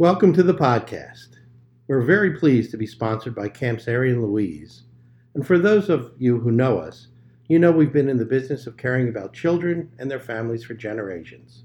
Welcome to the podcast. We're very pleased to be sponsored by Camps and Louise. And for those of you who know us, you know we've been in the business of caring about children and their families for generations.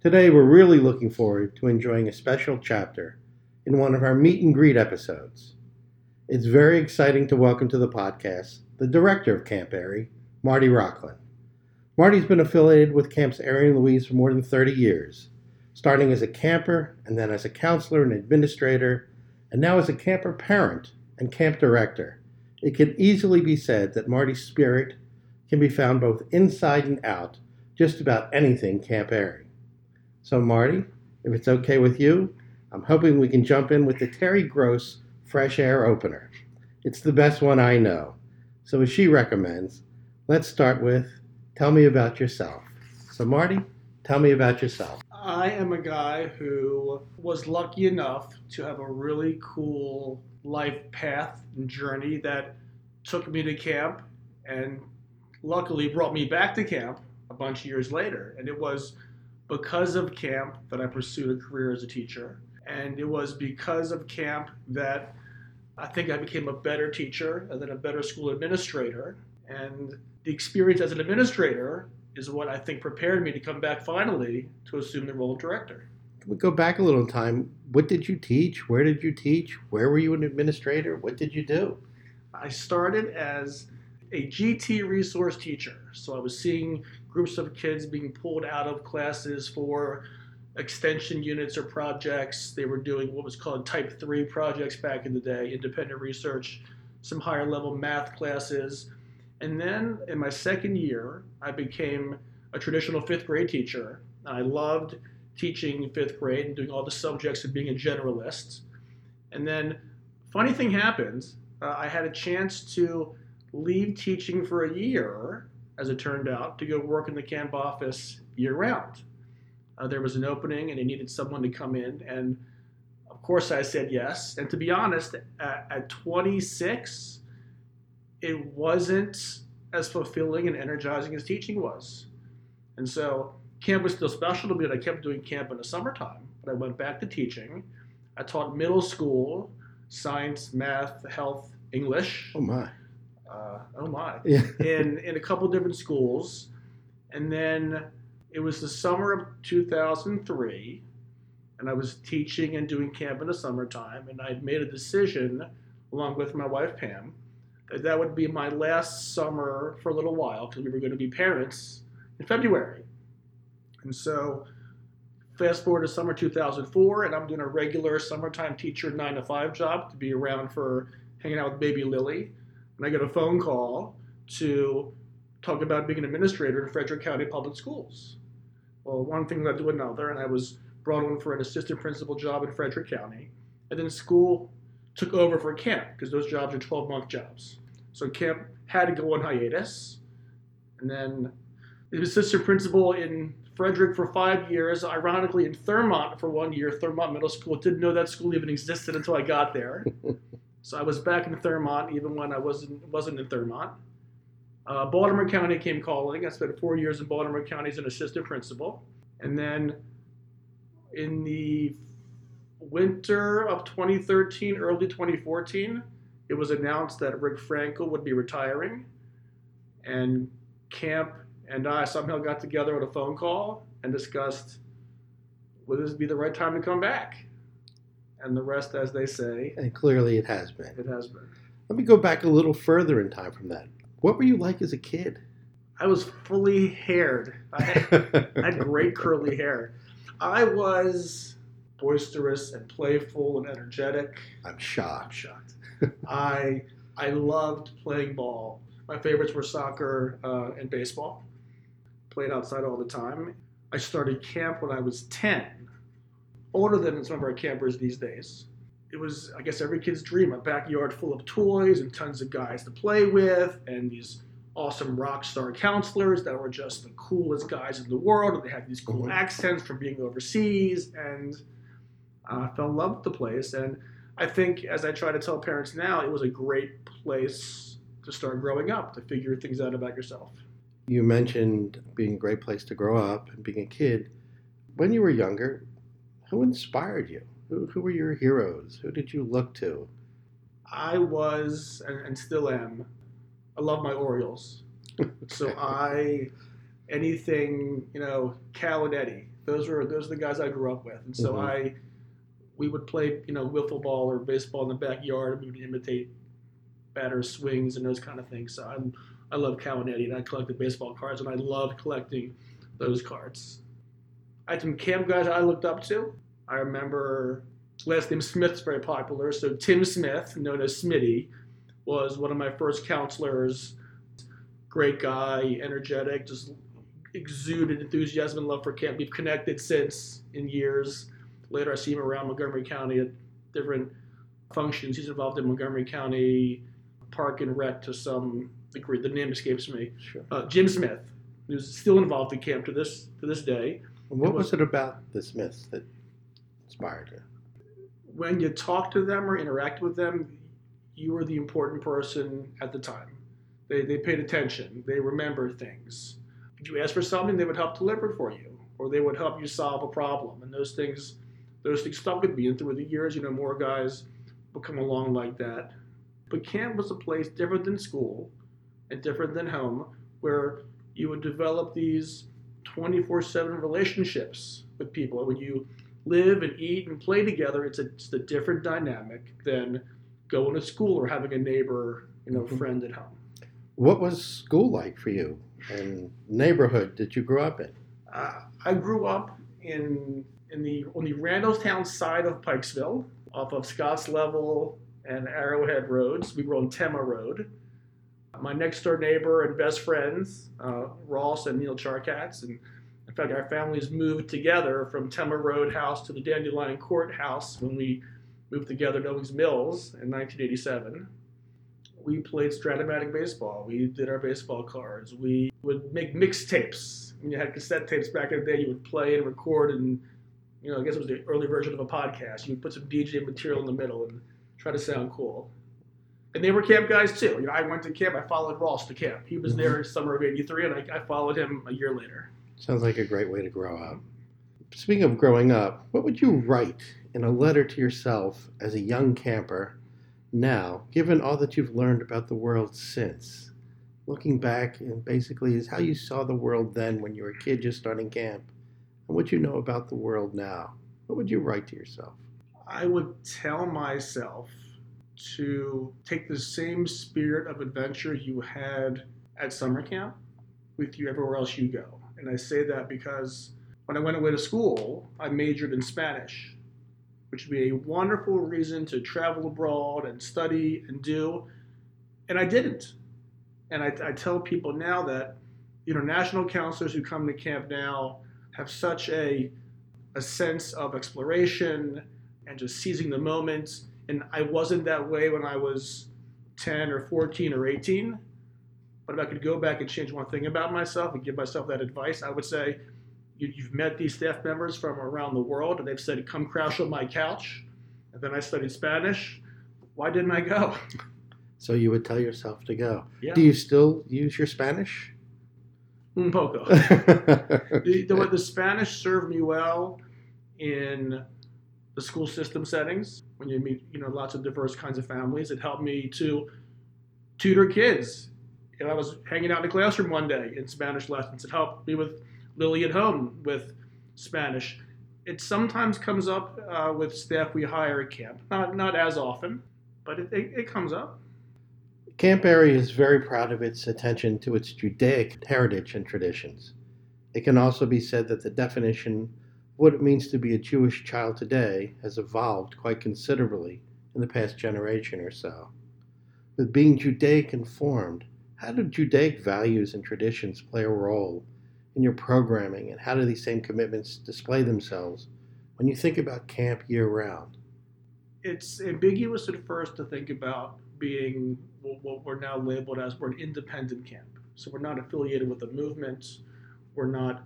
Today, we're really looking forward to enjoying a special chapter in one of our meet and greet episodes. It's very exciting to welcome to the podcast the director of Camp Airy, Marty Rochlin. Marty's been affiliated with Camps Airy and Louise for more than 30 years, starting as a camper and then as a counselor and administrator, and now as a camper parent and camp director. It can easily be said that Marty's spirit can be found both inside and out, just about anything Camp Airy. So, Marty, if it's okay with you, I'm hoping we can jump in with the Terry Gross Fresh Air Opener. It's the best one I know. So, as she recommends, let's start with Tell me about yourself. So, Marty, tell me about yourself. I am a guy who was lucky enough to have a really cool life path and journey that took me to camp and luckily brought me back to camp a bunch of years later. And it was because of camp that I pursued a career as a teacher. And it was because of camp that I think I became a better teacher and then a better school administrator. And the experience as an administrator is what I think prepared me to come back finally to assume the role of director. Can we go back a little in time? What did you teach? Where did you teach? Where were you an administrator? What did you do? I started as a GT resource teacher. So I was seeing groups of kids being pulled out of classes for extension units or projects. They were doing what was called type 3 projects back in the day, independent research, some higher level math classes. And then in my second year, I became a traditional fifth grade teacher. I loved teaching fifth grade and doing all the subjects and being a generalist. And then, funny thing happened, uh, I had a chance to leave teaching for a year, as it turned out, to go work in the camp office year round. Uh, there was an opening and they needed someone to come in. And of course, I said yes. And to be honest, at, at 26, it wasn't as fulfilling and energizing as teaching was. And so camp was still special to me, and I kept doing camp in the summertime. But I went back to teaching. I taught middle school science, math, health, English. Oh, my. Uh, oh my! Yeah. in in a couple different schools, and then it was the summer of 2003, and I was teaching and doing camp in the summertime, and I'd made a decision, along with my wife Pam, that would be my last summer for a little while because we were going to be parents in February, and so. Fast forward to summer 2004, and I'm doing a regular summertime teacher nine to five job to be around for hanging out with baby Lily and I get a phone call to talk about being an administrator in Frederick County Public Schools. Well, one thing led to another, and I was brought on for an assistant principal job in Frederick County. And then school took over for camp because those jobs are 12 month jobs. So camp had to go on hiatus. And then the assistant principal in Frederick for five years, ironically in Thurmont for one year, Thurmont Middle School. Didn't know that school even existed until I got there. So I was back in Thurmont even when I wasn't wasn't in Thurmont. Uh, Baltimore County came calling. I spent four years in Baltimore County as an assistant principal, and then in the winter of 2013, early 2014, it was announced that Rick Frankel would be retiring, and camp and I somehow got together on a phone call and discussed would this be the right time to come back and the rest, as they say, And clearly it has been. it has been. Let me go back a little further in time from that. What were you like as a kid? I was fully haired. I had, I had great curly hair. I was boisterous and playful and energetic. I'm I'm shocked. I I loved playing ball. My favorites were soccer uh, and baseball. Played outside all the time. I started camp when I was 10, older than some of our campers these days. It was, I guess, every kid's dream a backyard full of toys and tons of guys to play with, and these awesome rock star counselors that were just the coolest guys in the world, and they had these cool Mhm. accents from being overseas, and I fell in love with the place. And I think, as I try to tell parents now, it was a great place to start growing up, to figure things out about yourself. You mentioned being a great place to grow up and being a kid. When you were younger, who inspired you? Who, who were your heroes? Who did you look to? I was and, and still am. I love my Orioles. So I anything you know Cal and Eddie. Those were those are the guys I grew up with, and so Mhm. I we would play you know wiffle ball or baseball in the backyard. We would imitate batters' swings and those kind of things. So I'm I love Cal and I collected baseball cards, and I loved collecting those cards. I had some camp guys I looked up to. I remember last name Smith's very popular, so Tim Smith, known as Smitty, was one of my first counselors. Great guy, energetic, just exuded enthusiasm and love for camp. We've connected since in years. Later, I see him around Montgomery County at different functions. He's involved in Montgomery County Park and Rec to some degree. The name escapes me. Sure. Uh, Jim Smith, who's still involved in camp to this to this day. And what It was- was it about the Smiths that inspired you? when you talk to them or interact with them, you were the important person at the time. They, they paid attention. They remember things. If you ask for something, they would help deliver it for you, or they would help you solve a problem. And those things, those things stuck with me. And through the years, you know, more guys will come along like that. But camp was a place different than school and different than home, where you would develop these 24/7 relationships with people. When you live and eat and play together, it's a, it's a different dynamic than going to school or having a neighbor, you know, Mhm. friend at home. What was school like for you? And neighborhood that you grew up in? Uh, I grew up in in the on the Randallstown side of Pikesville, off of Scotts Level and Arrowhead roads. We were on Tema Road. My next door neighbor and best friends, uh, Ross and Neil Charkatz, and in fact, our families moved together from Tema Road House to the Dandelion Court House when we moved together to Owings Mills in 1987. We played Stratomatic baseball. We did our baseball cards. We would make mixtapes. When you had cassette tapes back in the day, you would play and record, and you know, I guess it was the early version of a podcast. You would put some DJ material in the middle and try to sound cool. And they were camp guys too. You know, I went to camp. I followed Ross to camp. He was mm-hmm. there summer of '83, and I, I followed him a year later. Sounds like a great way to grow up. Speaking of growing up, what would you write in a letter to yourself as a young camper now, given all that you've learned about the world since? Looking back, and basically, is how you saw the world then when you were a kid just starting camp, and what you know about the world now. What would you write to yourself? I would tell myself to take the same spirit of adventure you had at summer camp with you everywhere else you go. And I say that because when I went away to school, I majored in Spanish, which would be a wonderful reason to travel abroad and study and do. And I didn't. And I, I tell people now that, you know, national counselors who come to camp now have such a, a sense of exploration and just seizing the moment. And I wasn't that way when I was 10 or 14 or 18. But if I could go back and change one thing about myself and give myself that advice, I would say, you, you've met these staff members from around the world, and they've said, come crash on my couch. And then I studied Spanish. Why didn't I go? So you would tell yourself to go. Yeah. Do you still use your Spanish? Un poco. the, the, the Spanish served me well in the school system settings when you meet you know lots of diverse kinds of families. It helped me to tutor kids. And I was hanging out in the classroom one day in Spanish lessons. It helped me with Lily at home with Spanish. It sometimes comes up uh, with staff we hire at camp. Not not as often, but it, it, it comes up. Camp Airy is very proud of its attention to its Judaic heritage and traditions. It can also be said that the definition of what it means to be a Jewish child today has evolved quite considerably in the past generation or so. With being Judaic informed, how do Judaic values and traditions play a role in your programming, and how do these same commitments display themselves when you think about camp year round? it's ambiguous at first to think about being what we're now labeled as we're an independent camp. So we're not affiliated with a movement. We're not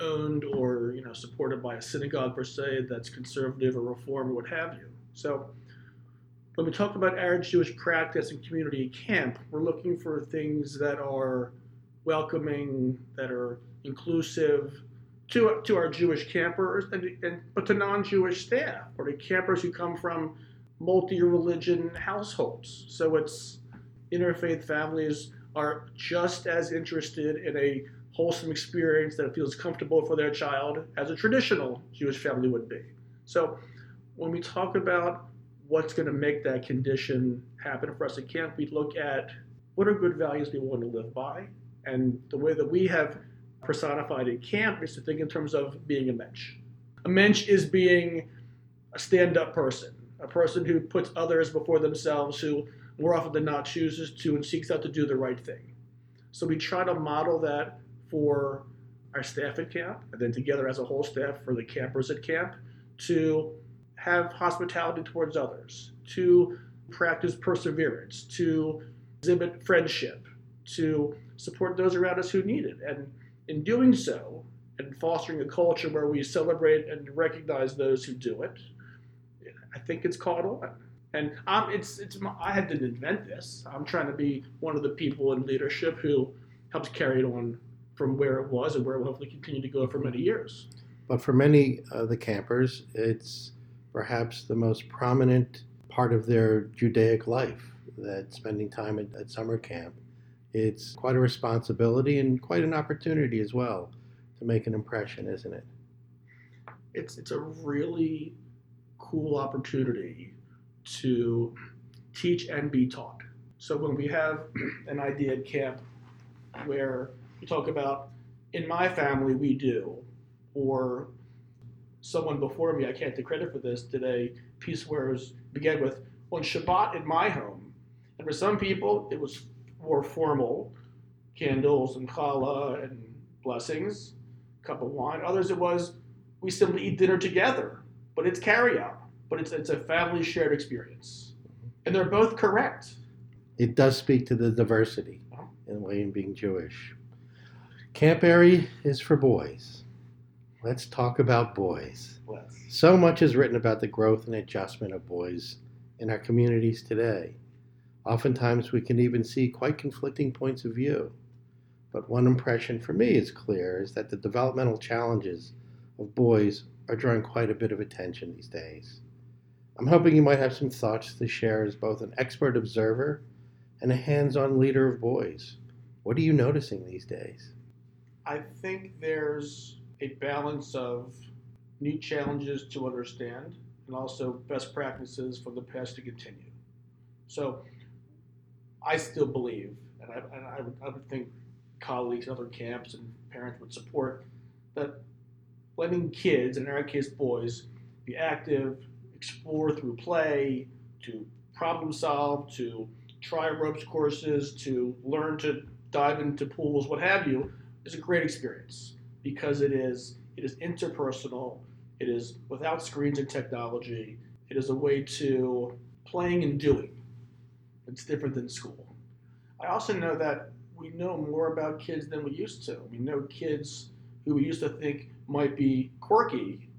owned or you know supported by a synagogue per se that's conservative or reform or what have you. So when we talk about Arab Jewish practice and community camp, we're looking for things that are welcoming, that are inclusive, to to our Jewish campers and, and but to non-Jewish staff or to campers who come from multi-religion households. So it's interfaith families are just as interested in a wholesome experience that feels comfortable for their child as a traditional Jewish family would be. So when we talk about what's going to make that condition happen for us at camp, we look at what are good values we want to live by. And the way that we have personified at camp is to think in terms of being a mensch. A mensch is being a stand up person, a person who puts others before themselves, who more often than not chooses to and seeks out to do the right thing. So we try to model that for our staff at camp, and then together as a whole staff for the campers at camp to have hospitality towards others, to practice perseverance, to exhibit friendship, to support those around us who need it. And in doing so, and fostering a culture where we celebrate and recognize those who do it, think it's caught on. And um, it's it's I had to invent this. I'm trying to be one of the people in leadership who helps carry it on from where it was and where it will hopefully continue to go for many years. But for many of the campers, it's perhaps the most prominent part of their Judaic life that spending time at, at summer camp. It's quite a responsibility and quite an opportunity as well to make an impression, isn't it? It's it's a really cool opportunity to teach and be taught. So when we have an idea at camp where we talk about in my family we do, or someone before me, I can't take credit for this, did a piece where it began with on Shabbat in my home. And for some people it was more formal, candles and challah and blessings, cup of wine. Others it was we simply eat dinner together, but it's carry out but it's, it's a family shared experience. And they're both correct. It does speak to the diversity uh-huh. in way in being Jewish. Camp Airy is for boys. Let's talk about boys. Let's. So much is written about the growth and adjustment of boys in our communities today. Oftentimes, we can even see quite conflicting points of view. But one impression for me is clear is that the developmental challenges of boys are drawing quite a bit of attention these days. I'm hoping you might have some thoughts to share as both an expert observer and a hands on leader of boys. What are you noticing these days? I think there's a balance of new challenges to understand and also best practices for the past to continue. So I still believe, and I, and I, would, I would think colleagues in other camps and parents would support, that letting kids, in our case boys, be active, explore through play, to problem solve, to try ropes courses, to learn to dive into pools, what have you, is a great experience because it is it is interpersonal, it is without screens and technology, it is a way to playing and doing. It's different than school. I also know that we know more about kids than we used to. We know kids who we used to think might be quirky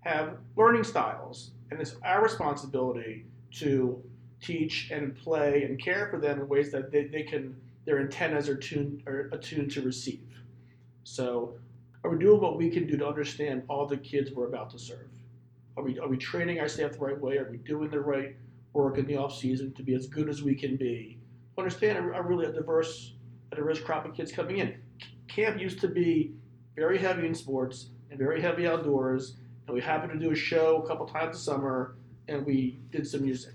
have learning styles and it's our responsibility to teach and play and care for them in ways that they, they can their antennas are tuned are attuned to receive. So are we doing what we can do to understand all the kids we're about to serve? Are we are we training our staff the right way? Are we doing the right work in the off season to be as good as we can be? Understand a really a diverse a diverse crop of kids coming in. Camp used to be very heavy in sports and very heavy outdoors and we happened to do a show a couple times this summer, and we did some music.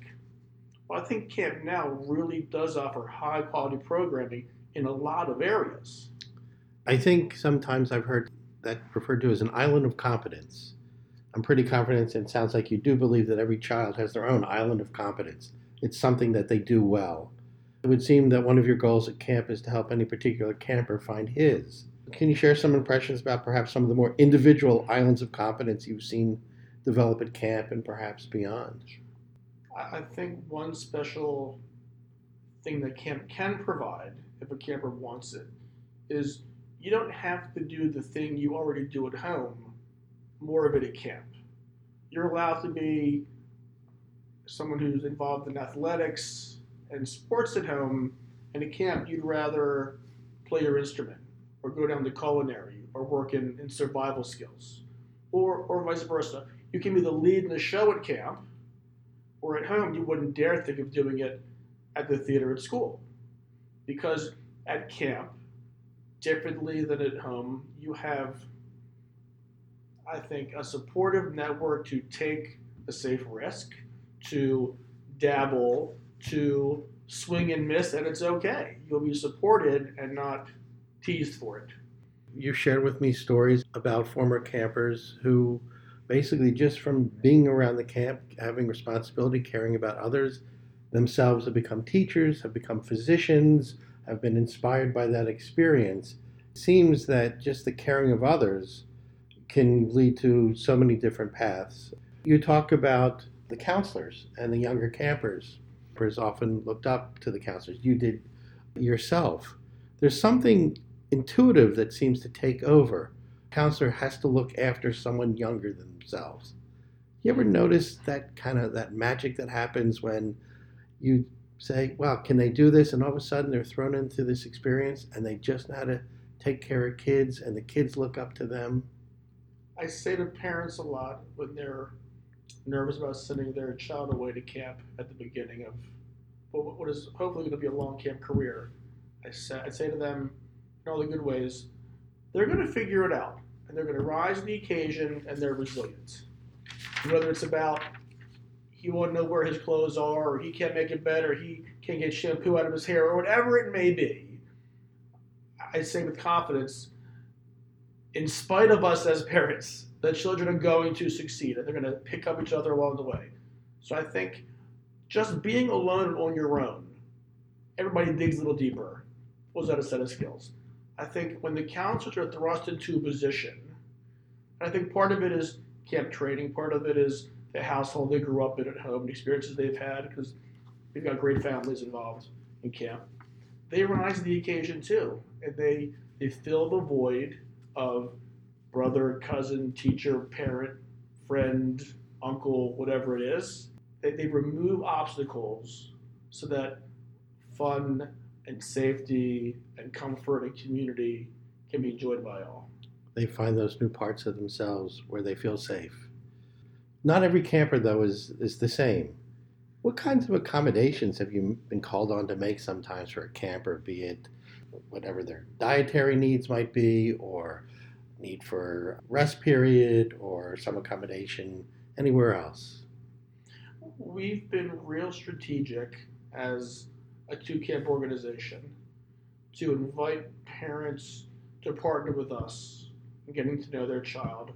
Well, I think Camp Now really does offer high quality programming in a lot of areas. I think sometimes I've heard that referred to as an island of competence. I'm pretty confident and it sounds like you do believe that every child has their own island of competence. It's something that they do well. It would seem that one of your goals at camp is to help any particular camper find his. Can you share some impressions about perhaps some of the more individual islands of competence you've seen develop at camp and perhaps beyond? I think one special thing that camp can provide, if a camper wants it, is you don't have to do the thing you already do at home, more of it at camp. You're allowed to be someone who's involved in athletics and sports at home, and at camp you'd rather play your instrument or go down to culinary or work in, in survival skills, or or vice versa. You can be the lead in the show at camp, or at home you wouldn't dare think of doing it at the theater at school, because at camp, differently than at home, you have, I think, a supportive network to take a safe risk, to dabble, to swing and miss, and it's okay. You'll be supported and not teased for it. You shared with me stories about former campers who basically just from being around the camp, having responsibility, caring about others, themselves have become teachers, have become physicians, have been inspired by that experience. It seems that just the caring of others can lead to so many different paths. You talk about the counselors and the younger campers. Campers often looked up to the counselors. You did yourself. There's something intuitive that seems to take over. Counselor has to look after someone younger than themselves. You ever notice that kind of that magic that happens when you say, "Well, can they do this?" and all of a sudden they're thrown into this experience and they just know how to take care of kids and the kids look up to them. I say to parents a lot when they're nervous about sending their child away to camp at the beginning of what is hopefully going to be a long camp career. I say, I say to them in all the good ways, they're going to figure it out and they're going to rise to the occasion and they're resilient. Whether it's about he won't know where his clothes are, or he can't make it better, he can't get shampoo out of his hair, or whatever it may be, I say with confidence, in spite of us as parents, the children are going to succeed and they're going to pick up each other along the way. So I think just being alone and on your own, everybody digs a little deeper, was that a set of skills. I think when the counselors are thrust into a position, I think part of it is camp training, part of it is the household they grew up in at home, the experiences they've had, because we've got great families involved in camp. They rise to the occasion too, and they they fill the void of brother, cousin, teacher, parent, friend, uncle, whatever it is. They, they remove obstacles so that fun and safety and comfort and community can be enjoyed by all. They find those new parts of themselves where they feel safe. Not every camper, though, is, is the same. What kinds of accommodations have you been called on to make sometimes for a camper, be it whatever their dietary needs might be, or need for rest period, or some accommodation anywhere else? We've been real strategic as a two camp organization to invite parents to partner with us in getting to know their child.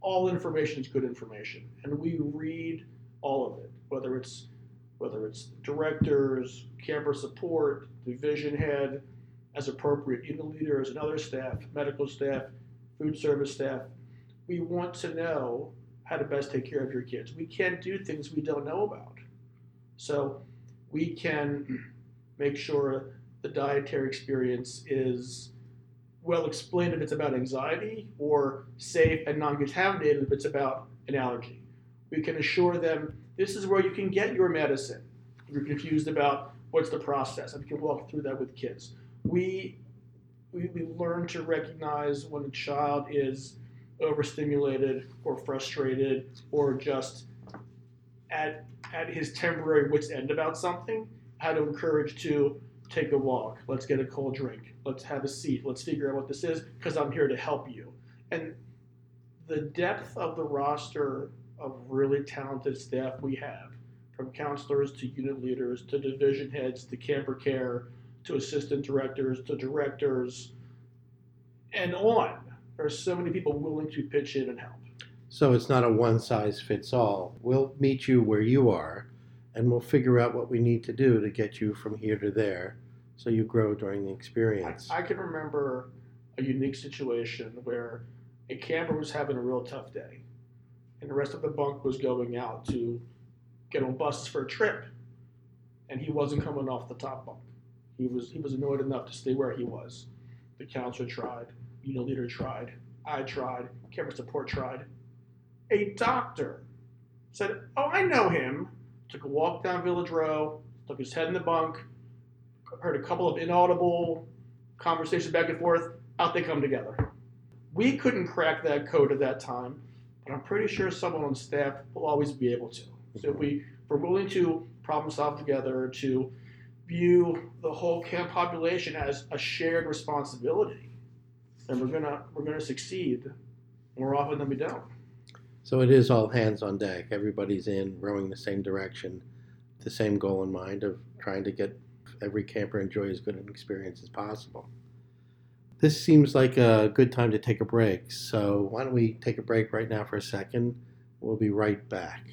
All information is good information, and we read all of it, whether it's whether it's directors, camper support, division head, as appropriate, unit leaders and other staff, medical staff, food service staff. We want to know how to best take care of your kids. We can't do things we don't know about. So we can make sure the dietary experience is well explained if it's about anxiety or safe and non contaminated if it's about an allergy. We can assure them this is where you can get your medicine. If you're confused about what's the process, and we can walk through that with kids. We, we, we learn to recognize when a child is overstimulated or frustrated or just at at his temporary wits end about something, how to encourage to take a walk, let's get a cold drink, let's have a seat, let's figure out what this is, because I'm here to help you. And the depth of the roster of really talented staff we have, from counselors to unit leaders to division heads to camper care to assistant directors to directors and on. There are so many people willing to pitch in and help. So it's not a one size fits all. We'll meet you where you are and we'll figure out what we need to do to get you from here to there so you grow during the experience. I, I can remember a unique situation where a camper was having a real tough day and the rest of the bunk was going out to get on buses for a trip and he wasn't coming off the top bunk. He was he was annoyed enough to stay where he was. The counselor tried, unit leader tried, I tried, camper support tried a doctor said, Oh, I know him. Took a walk down Village Row, took his head in the bunk, heard a couple of inaudible conversations back and forth. Out they come together. We couldn't crack that code at that time, but I'm pretty sure someone on staff will always be able to. So if we we're willing to problem solve together, to view the whole camp population as a shared responsibility, then we're gonna we're gonna succeed more often than we don't. So it is all hands on deck. Everybody's in, rowing the same direction, the same goal in mind of trying to get every camper enjoy as good an experience as possible. This seems like a good time to take a break. So why don't we take a break right now for a second? We'll be right back.